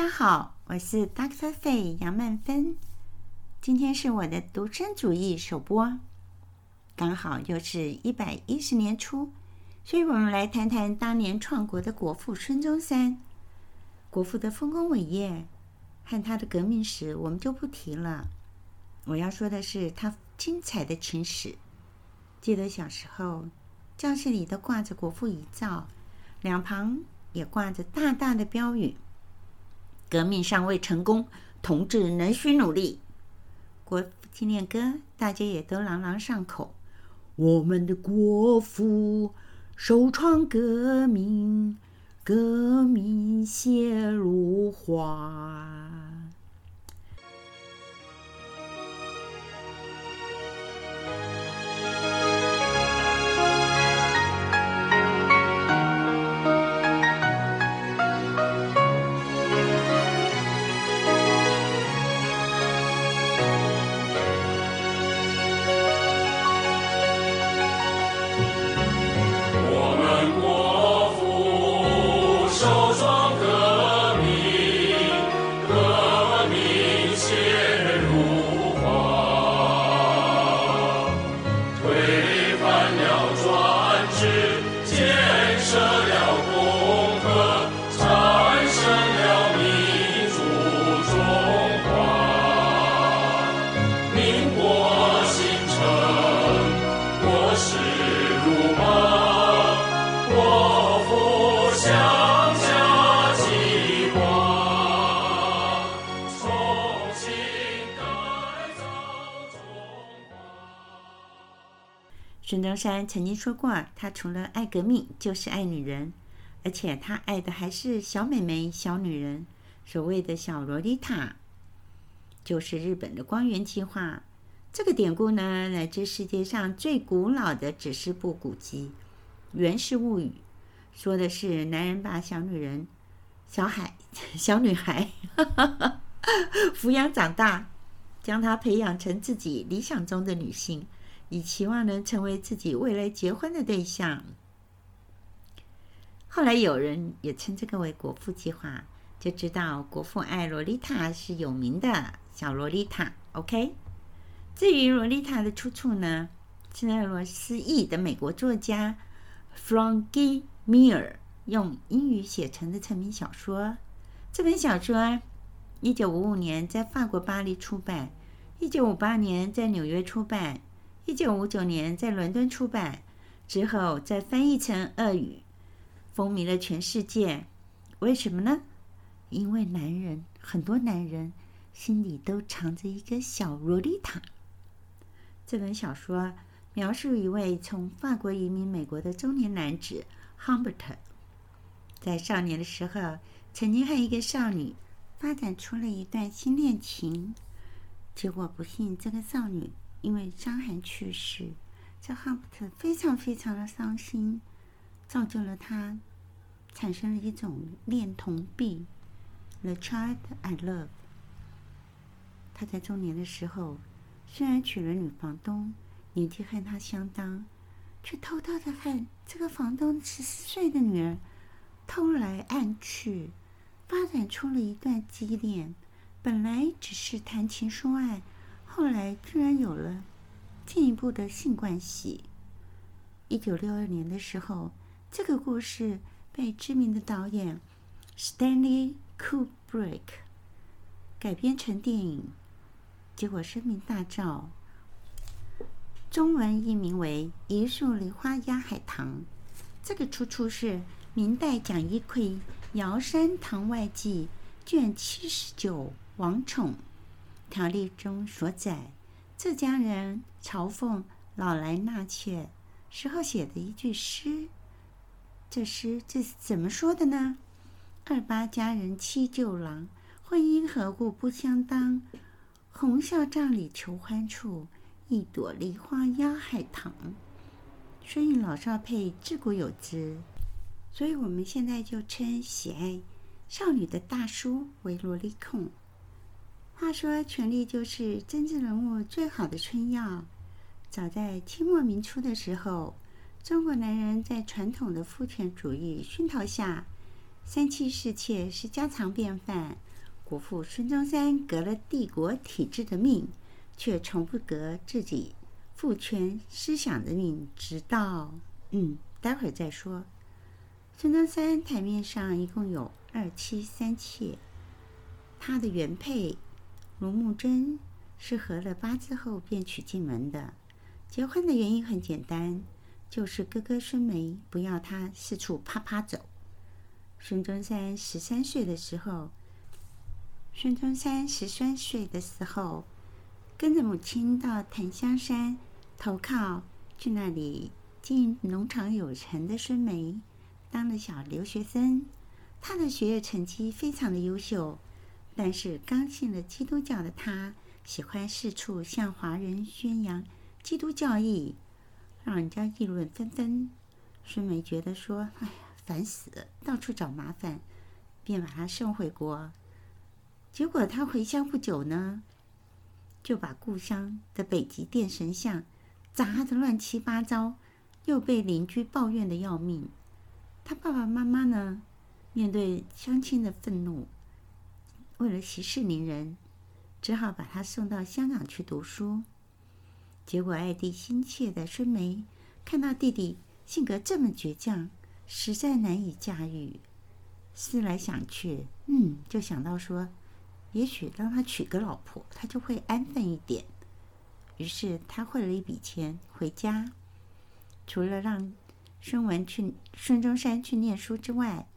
大家好，我是 Dr. fay 杨曼芬。今天是我的独身主义首播，刚好又是一百一十年初，所以我们来谈谈当年创国的国父孙中山。国父的丰功伟业和他的革命史，我们就不提了。我要说的是他精彩的情史。记得小时候，教室里都挂着国父遗照，两旁也挂着大大的标语。革命尚未成功，同志仍需努力。国父纪念歌，大家也都朗朗上口。我们的国父首创革命，革命先如花。孙中山曾经说过：“他除了爱革命，就是爱女人，而且他爱的还是小美眉、小女人。所谓的小萝莉塔，就是日本的光源计划。这个典故呢，来自世界上最古老的指示部古籍《源氏物语》，说的是男人把小女人、小孩、小女孩哈哈哈抚养长大，将她培养成自己理想中的女性。”以期望能成为自己未来结婚的对象。后来有人也称这个为“国父计划”，就知道国父爱萝莉塔是有名的小萝莉塔。OK，至于萝莉塔的出处呢，是俄罗斯裔的美国作家 Frankie Meyer 用英语写成的成名小说。这本小说一九五五年在法国巴黎出版，一九五八年在纽约出版。一九五九年在伦敦出版，之后再翻译成俄语，风靡了全世界。为什么呢？因为男人，很多男人心里都藏着一个小萝莉塔。这本小说描述一位从法国移民美国的中年男子 Humbert，在少年的时候曾经和一个少女发展出了一段新恋情，结果不幸这个少女。因为伤寒去世，这哈伯特非常非常的伤心，造就了他产生了一种恋童癖，The Child I Love。他在中年的时候，虽然娶了女房东，年纪和他相当，却偷偷的和这个房东十四岁的女儿偷来暗去，发展出了一段激恋。本来只是谈情说爱。后来居然有了进一步的性关系。一九六二年的时候，这个故事被知名的导演 Stanley Kubrick 改编成电影，结果声名大噪。中文译名为《一树梨花压海棠》。这个出处是明代蒋一奎《瑶山堂外记》卷七十九王宠。条例中所载，浙江人嘲讽老来纳妾时候写的一句诗。这诗这是怎么说的呢？二八佳人欺舅郎，婚姻何故不相当？红袖帐里求欢处，一朵梨花压海棠。所以老少配自古有之，所以我们现在就称喜爱少女的大叔为萝莉控。话说，权力就是政治人物最好的春药。早在清末民初的时候，中国男人在传统的父权主义熏陶下，三妻四妾是家常便饭。国父孙中山革了帝国体制的命，却从不革自己父权思想的命。直到……嗯，待会儿再说。孙中山台面上一共有二妻三妾，他的原配卢慕贞是合了八字后便娶进门的。结婚的原因很简单，就是哥哥孙眉不要他四处趴趴走。孙中山十三岁的时候，孙中山十三岁的时候，跟着母亲到檀香山投靠，去那里进农场有成的孙眉，当了小留学生。他的学业成绩非常的优秀，但是刚信了基督教的他，喜欢四处向华人宣扬基督教义，让人家议论纷纷。孙梅觉得说：“哎呀。”烦死了，到处找麻烦，便把他送回国。结果他回乡不久呢，就把故乡的北极殿神像砸得乱七八糟，又被邻居抱怨的要命。他爸爸妈妈呢，面对乡亲的愤怒，为了息事宁人，只好把他送到香港去读书。结果爱弟心切的孙梅看到弟弟性格这么倔强。实在难以驾驭，思来想去，嗯，就想到说，也许让他娶个老婆，他就会安分一点。于是他汇了一笔钱回家，除了让孙文去孙中山去念书之外，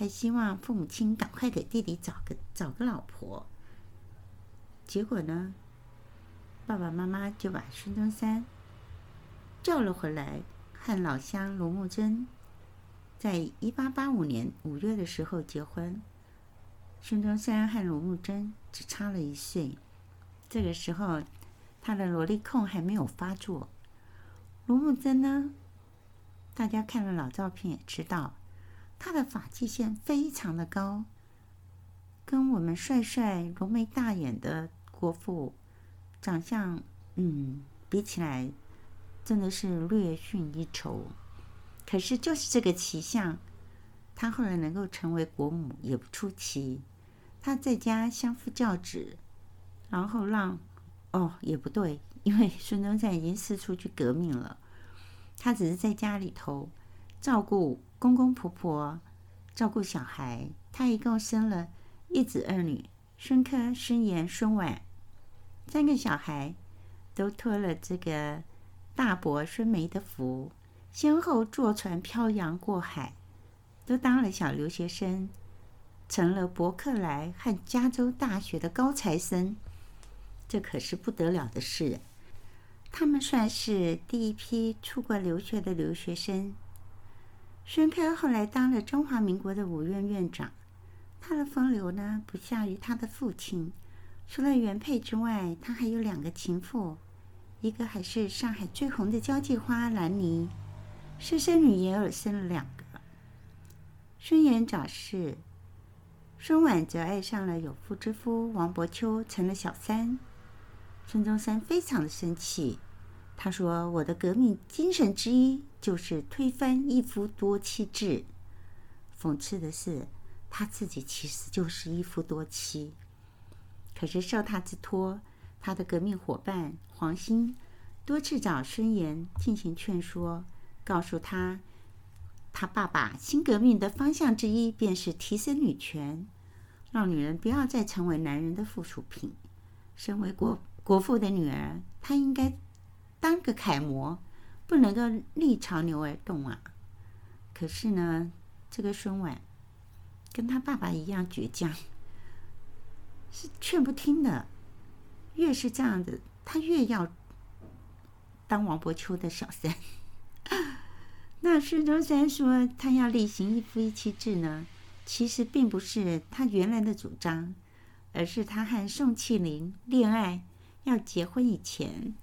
还希望父母亲赶快给弟弟找个找个老婆。结果呢，爸爸妈妈就把孙中山叫了回来，和老乡罗慕贞。在一八八五年五月的时候结婚，孙中山和罗慕贞只差了一岁。这个时候，他的萝莉控还没有发作。罗慕贞呢，大家看了老照片也知道，他的发际线非常的高，跟我们帅帅、浓眉大眼的国父长相，嗯，比起来，真的是略逊一筹。可是，就是这个奇相，他后来能够成为国母也不出奇。他在家相夫教子，然后让……哦，也不对，因为孙中山已经四处去革命了，他只是在家里头照顾公公婆婆，照顾小孩。他一共生了一子二女：孙科、孙岩、孙婉，三个小孩都托了这个大伯孙梅的福。先后坐船漂洋过海，都当了小留学生，成了伯克莱和加州大学的高材生，这可是不得了的事。他们算是第一批出国留学的留学生。孙科后来当了中华民国的五院院长，他的风流呢，不下于他的父亲。除了原配之外，他还有两个情妇，一个还是上海最红的交际花兰妮。私生女也有生了两个，孙岩早逝，孙婉则爱上了有妇之夫王伯秋，成了小三。孙中山非常的生气，他说：“我的革命精神之一就是推翻一夫多妻制。”讽刺的是，他自己其实就是一夫多妻。可是受他之托，他的革命伙伴黄兴多次找孙岩进行劝说。告诉他，他爸爸新革命的方向之一便是提升女权，让女人不要再成为男人的附属品。身为国国父的女儿，她应该当个楷模，不能够逆潮流而动啊！可是呢，这个孙婉跟他爸爸一样倔强，是劝不听的。越是这样子，他越要当王伯秋的小三。那孙中山说他要厉行一夫一妻制呢，其实并不是他原来的主张，而是他和宋庆龄恋爱要结婚以前，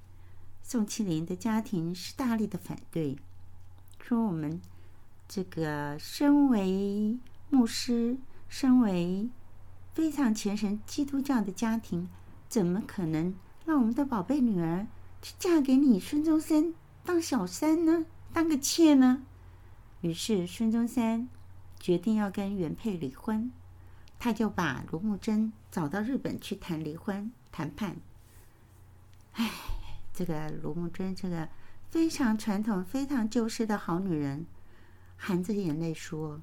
宋庆龄的家庭是大力的反对，说我们这个身为牧师，身为非常虔诚基督教的家庭，怎么可能让我们的宝贝女儿去嫁给你孙中山当小三呢？当个妾呢？于是孙中山决定要跟原配离婚，他就把卢慕贞找到日本去谈离婚谈判。哎，这个卢慕贞这个非常传统、非常旧式的好女人，含着眼泪说：“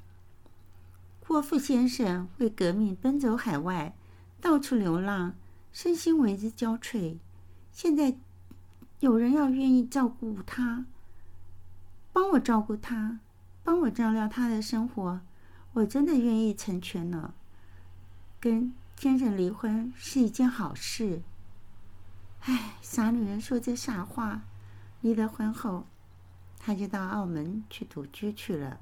郭富先生为革命奔走海外，到处流浪，身心为之交瘁。现在有人要愿意照顾他，帮我照顾他，帮我照料他的生活。”我真的愿意成全了，跟先生离婚是一件好事。唉，傻女人说这傻话。离了婚后，她就到澳门去独居去了。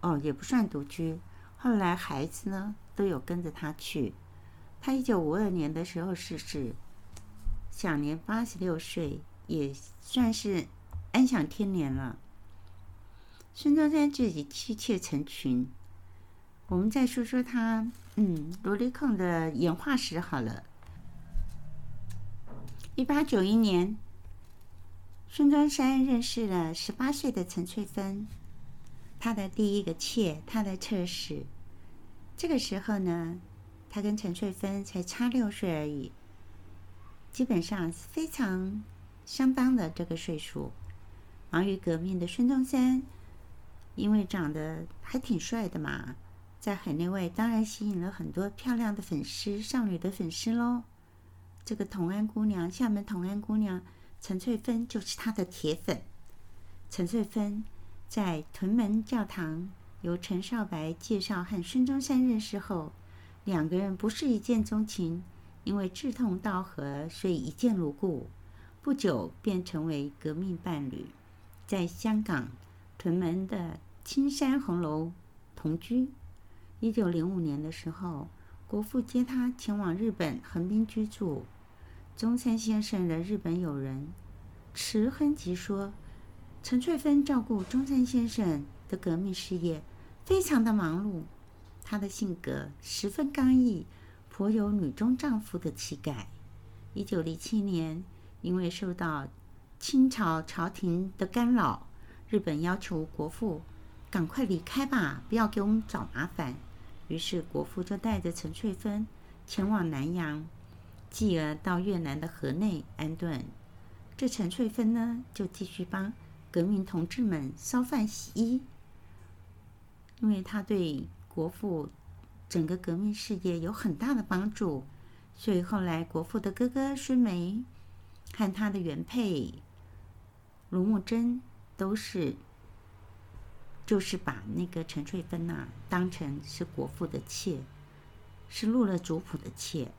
哦，也不算独居。后来孩子呢都有跟着她去。他一九五二年的时候逝世，享年八十六岁，也算是安享天年了。孙中山自己妻妾成群。我们再说说他，嗯，萝莉控的演化史好了。一八九一年，孙中山认识了十八岁的陈翠芬，他的第一个妾，他的侧室。这个时候呢，他跟陈翠芬才差六岁而已，基本上是非常相当的这个岁数。忙于革命的孙中山，因为长得还挺帅的嘛。在海内外，当然吸引了很多漂亮的粉丝、少女的粉丝喽。这个同安姑娘，厦门同安姑娘陈翠芬就是她的铁粉。陈翠芬在屯门教堂由陈少白介绍和孙中山认识后，两个人不是一见钟情，因为志同道合，所以一见如故。不久便成为革命伴侣，在香港屯门的青山红楼同居。一九零五年的时候，国父接他前往日本横滨居住。中山先生的日本友人池亨吉说：“陈翠芬照顾中山先生的革命事业，非常的忙碌。她的性格十分刚毅，颇有女中丈夫的气概。”一九零七年，因为受到清朝朝廷的干扰，日本要求国父赶快离开吧，不要给我们找麻烦。于是，国父就带着陈翠芬前往南洋，继而到越南的河内安顿。这陈翠芬呢，就继续帮革命同志们烧饭洗衣，因为他对国父整个革命事业有很大的帮助。所以后来，国父的哥哥孙眉和他的原配卢慕贞都是。就是把那个陈翠芬呐、当成是国父的妾，是入了族谱的妾。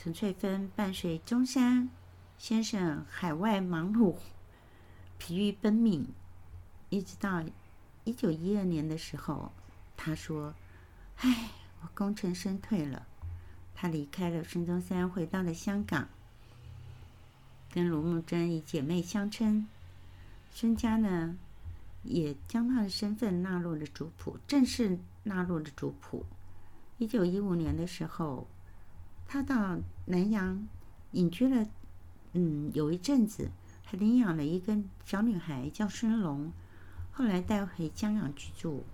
陈翠芬伴随中山先生海外忙碌，疲于奔命，一直到一九一二年的时候，他说：“唉，我功成身退了。”他离开了孙中山，回到了香港，跟卢慕贞以姐妹相称。孙家呢？也将他的身份纳入了族谱，正式纳入了族谱。一九一五年的时候，他到南洋隐居了，嗯，有一阵子，还领养了一个小女孩叫孙龙，后来带回江阳居住。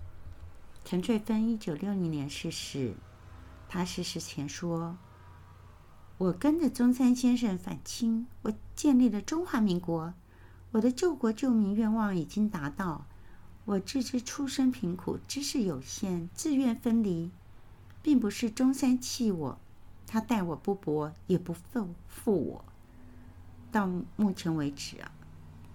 陈翠芬一九六零年逝世，她逝世前说：“我跟着中山先生反清，我建立了中华民国。”我的救国救民愿望已经达到。我自知出身贫苦，知识有限，自愿分离，并不是中山弃我，他待我不薄，也不负负我。到目前为止啊，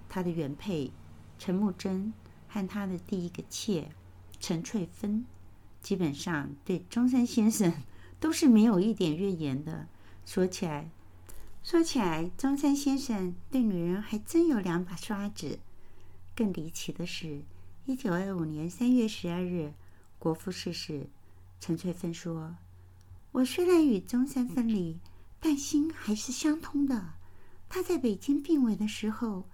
他的原配陈慕贞和他的第一个妾陈翠芬，基本上对中山先生都是没有一点怨言的。说起来。说起来，中山先生对女人还真有两把刷子。更离奇的是，一九二五年三月十二日，国父逝世，陈翠芬说：“我虽然与中山分离，但心还是相通的。他在北京病危的时候，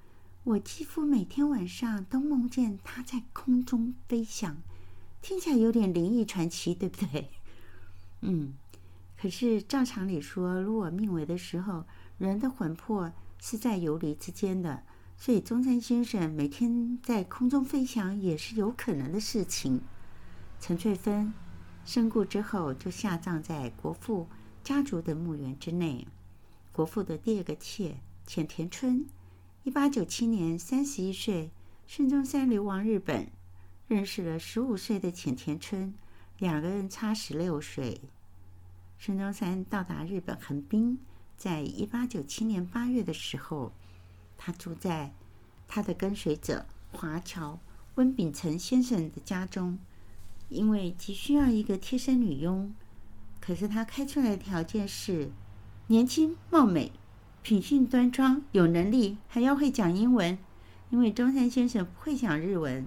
我几乎每天晚上都梦见他在空中飞翔，听起来有点灵异传奇，对不对？嗯。”可是照常理说，如果命危的时候，人的魂魄是在游离之间的，所以中山先生每天在空中飞翔也是有可能的事情。陈翠芬身故之后，就下葬在国父家族的墓园之内。国父的第二个妾浅田春，一八九七年三十一岁，孙中山流亡日本，认识了十五岁的浅田春，两个人差十六岁。孙中山到达日本横滨，在一八九七年八月的时候，他住在他的跟随者华侨温秉成先生的家中。因为急需要一个贴身女佣，可是他开出来的条件是年轻貌美、品性端庄、有能力，还要会讲英文。因为中山先生不会讲日文，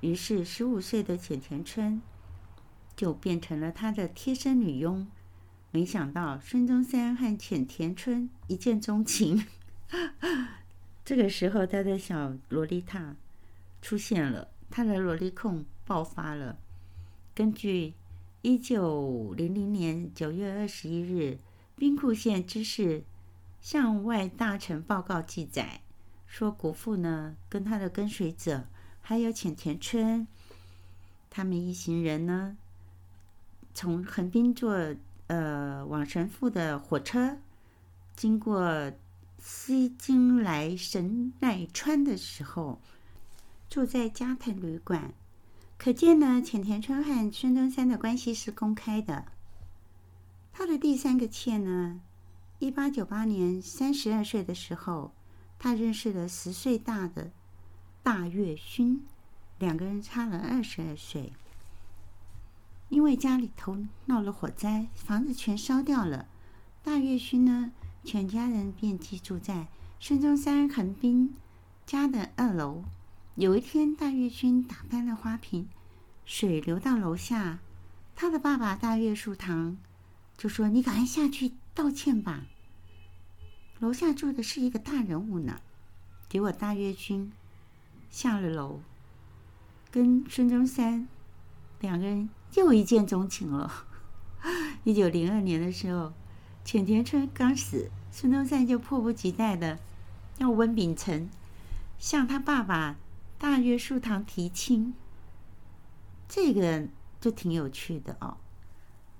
于是十五岁的浅田春就变成了他的贴身女佣。没想到孙中山和浅田春一见钟情，这个时候他的小萝莉塔出现了，他的萝莉控。爆发了。根据一九零零年九月二十一日兵库县知事向外大臣报告记载，说国父呢跟他的跟随者还有浅田春，他们一行人呢从横滨坐呃往神户的火车，经过西京来神奈川的时候，住在加藤旅馆。可见呢，浅田春和孙中山的关系是公开的。他的第三个妾呢，一八九八年三十二岁的时候，他认识了十岁大的大月勋，两个人差了二十二岁。因为家里头闹了火灾，房子全烧掉了，大月勋呢，全家人便寄住在孙中山横滨家的二楼。有一天，大月薰打翻了花瓶，水流到楼下。他的爸爸大月树堂就说：“你赶快下去道歉吧。”楼下住的是一个大人物呢。结果大月薰下了楼，跟孙中山两个人又一见钟情了。一九零二年的时候，浅田春刚死，孙中山就迫不及待的要温秉成向他爸爸。大月树堂提亲，这个就挺有趣的哦。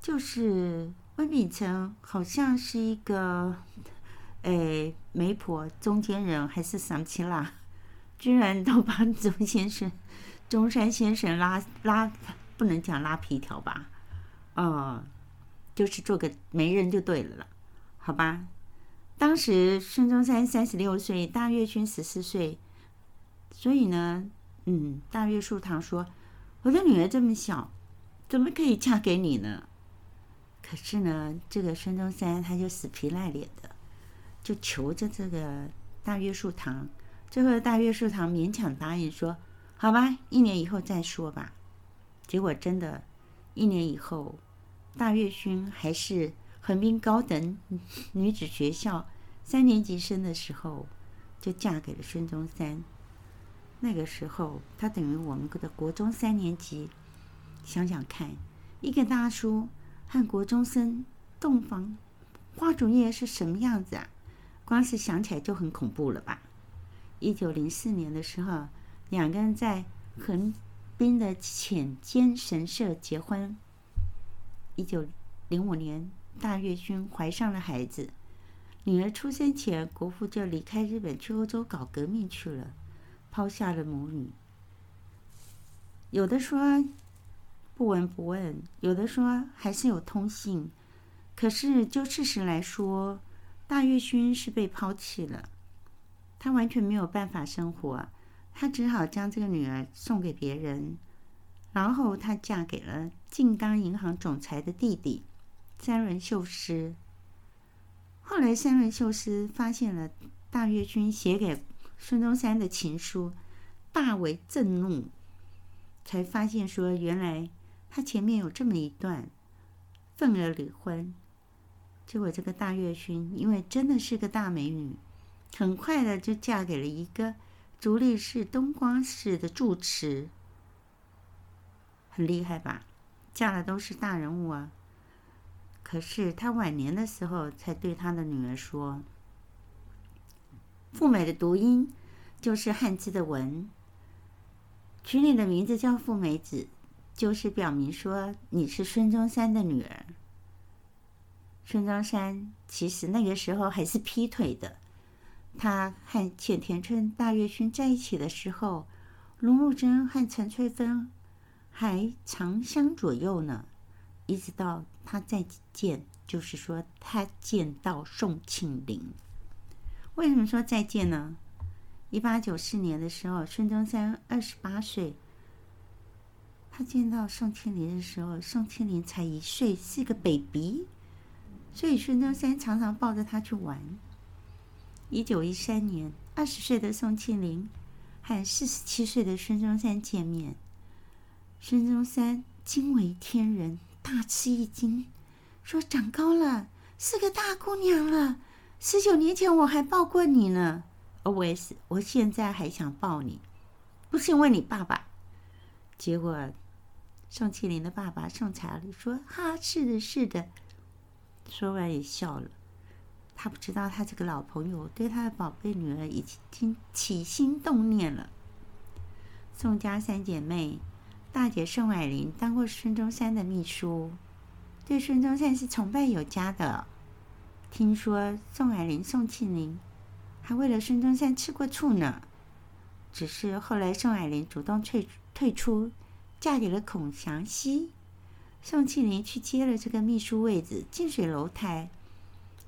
就是温秉成好像是一个，诶，媒婆中间人还是什么啦，居然都帮中先生、中山先生拉拉，不能讲拉皮条吧？呃，就是做个媒人就对了了，好吧？当时孙中山三十六岁，大月薰十四岁。所以呢，嗯，大月树堂说：“我的女儿这么小，怎么可以嫁给你呢？”可是呢，这个孙中山他就死皮赖脸的，就求着这个大月树堂。最后，大月树堂勉强答应说：“好吧，一年以后再说吧。”结果真的，一年以后，大月薰还是横滨高等女子学校三年级生的时候，就嫁给了孙中山。那个时候，他等于我们的国中三年级。想想看，一个大叔和国中生洞房花烛夜是什么样子啊？光是想起来就很恐怖了吧？一九零四年的时候，两个人在横滨的浅间神社结婚。一九零五年，大月薰怀上了孩子。女儿出生前，国父就离开日本去欧洲搞革命去了。抛下了母女，有的说不闻不问，有的说还是有通信。可是就事实来说，大月薰是被抛弃了，她完全没有办法生活，她只好将这个女儿送给别人，然后她嫁给了静冈银行总裁的弟弟三轮秀司。后来三轮秀司发现了大月薰写给。孙中山的情书，大为震怒，才发现说原来他前面有这么一段，愤而离婚。结果这个大月薰因为真的是个大美女，很快的就嫁给了一个足利市东光市的住持，很厉害吧？嫁的都是大人物啊。可是他晚年的时候才对他的女儿说。富美的读音就是汉字的文。取你的名字叫富美子，就是表明说你是孙中山的女儿。孙中山其实那个时候还是劈腿的。他和浅田春大月薰在一起的时候，卢慕真和陈翠芬还长相左右呢。一直到他再见，就是说他见到宋庆龄。为什么说再见呢？一八九四年的时候，孙中山二十八岁，他见到宋庆龄的时候，宋庆龄才一岁，是个 baby。所以孙中山常常抱着他去玩。一九一三年，二十岁的宋庆龄和四十七岁的孙中山见面，孙中山惊为天人，大吃一惊，说：“长高了，是个大姑娘了。十九年前我还抱过你呢。”OS，我现在还想抱你，不是因为你爸爸。结果，宋庆龄的爸爸宋查理说：“哈，是的，是的。”说完也笑了，他不知道他这个老朋友对他的宝贝女儿已经起心动念了。宋家三姐妹，大姐宋霭龄当过孙中山的秘书，对孙中山是崇拜有加的。听说宋霭龄、宋庆龄还为了孙中山吃过醋呢。只是后来宋霭龄主动退退出，嫁给了孔祥熙。宋庆龄去接了这个秘书位子，近水楼台。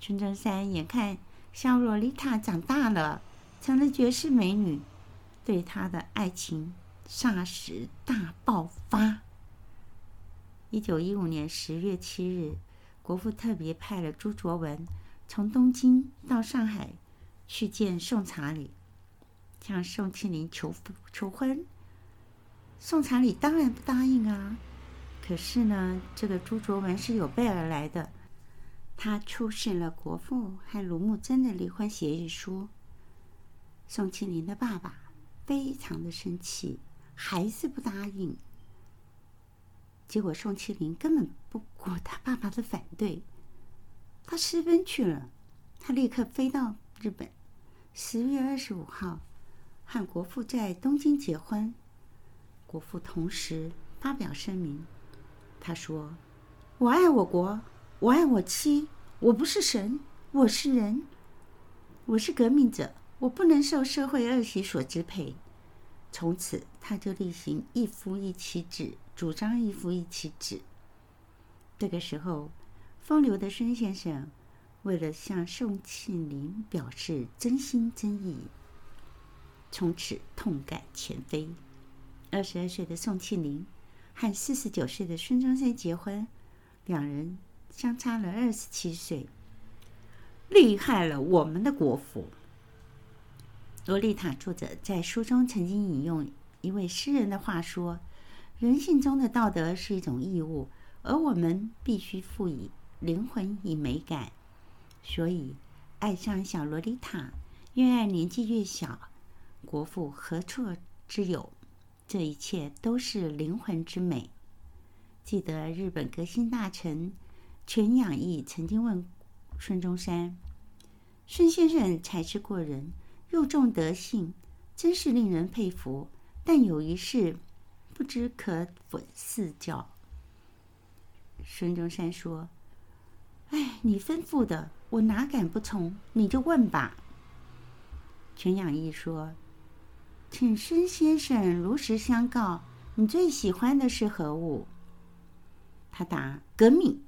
孙中山眼看小洛丽塔长大了，成了绝世美女，对她的爱情霎时大爆发。一九一五年十月七日，国父特别派了朱卓文从东京到上海去见宋查理，向宋庆龄求求婚。宋查理当然不答应啊。可是呢，这个朱卓文是有备而来的，他出示了国父和卢慕贞的离婚协议书。宋庆龄的爸爸非常的生气，还是不答应。结果宋庆龄根本不顾他爸爸的反对，他私奔去了。他立刻飞到日本，十月二十五号和国父在东京结婚。国父同时发表声明。他说：“我爱我国，我爱我妻，我不是神，我是人，我是革命者，我不能受社会恶习所支配。”从此，他就厉行一夫一妻制，主张一夫一妻制。这个时候，风流的孙先生为了向宋庆龄表示真心真意，从此痛改前非。二十二岁的宋庆龄。和四十九岁的孙中山结婚，两人相差了二十七岁，厉害了我们的国父。萝莉塔作者在书中曾经引用一位诗人的话说：“人性中的道德是一种义务，而我们必须赋予灵魂以美感。所以，爱上小萝莉塔，越爱年纪越小，国父何错之有？”这一切都是灵魂之美。记得日本革新大臣犬养毅曾经问孙中山：“孙先生才智过人，又重德性，真是令人佩服。但有一事，不知可否赐教？”孙中山说：“哎，你吩咐的，我哪敢不从？你就问吧。”全养义说。请孙先生如实相告，你最喜欢的是何物？他答：革命。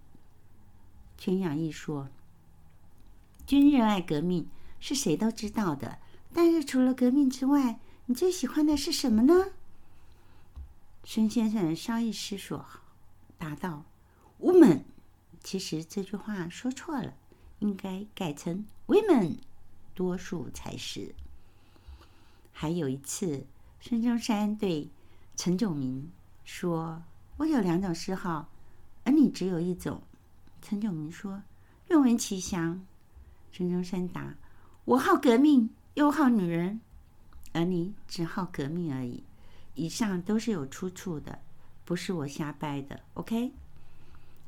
全养毅说：“君热爱革命是谁都知道的，但是除了革命之外，你最喜欢的是什么呢？”孙先生稍一思索，答道：“woman。”其实这句话说错了，应该改成 “women”，多数才是。还有一次，孙中山对陈炯明说：“我有两种嗜好，而你只有一种。”陈炯明说：“愿闻其详。”孙中山答：“我好革命，又好女人，而你只好革命而已。”以上都是有出处的，不是我瞎掰的。OK，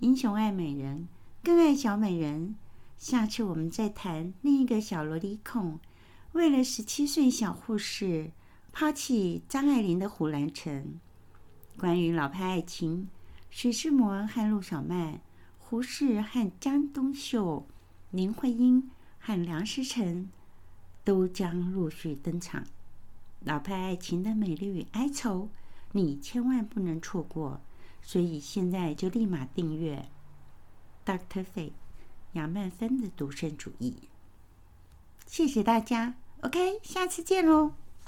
英雄爱美人，更爱小美人。下次我们再谈另一个小萝莉控。为了十七岁小护士抛弃张爱玲的《胡兰成》，关于老派爱情，徐志摩和陆小曼，胡适和江冬秀，林徽因和梁思成，都将陆续登场。老派爱情的美丽与哀愁，你千万不能错过。所以现在就立马订阅 Dr. Faye 杨曼芬的独身主义。谢谢大家，OK，下次见喽。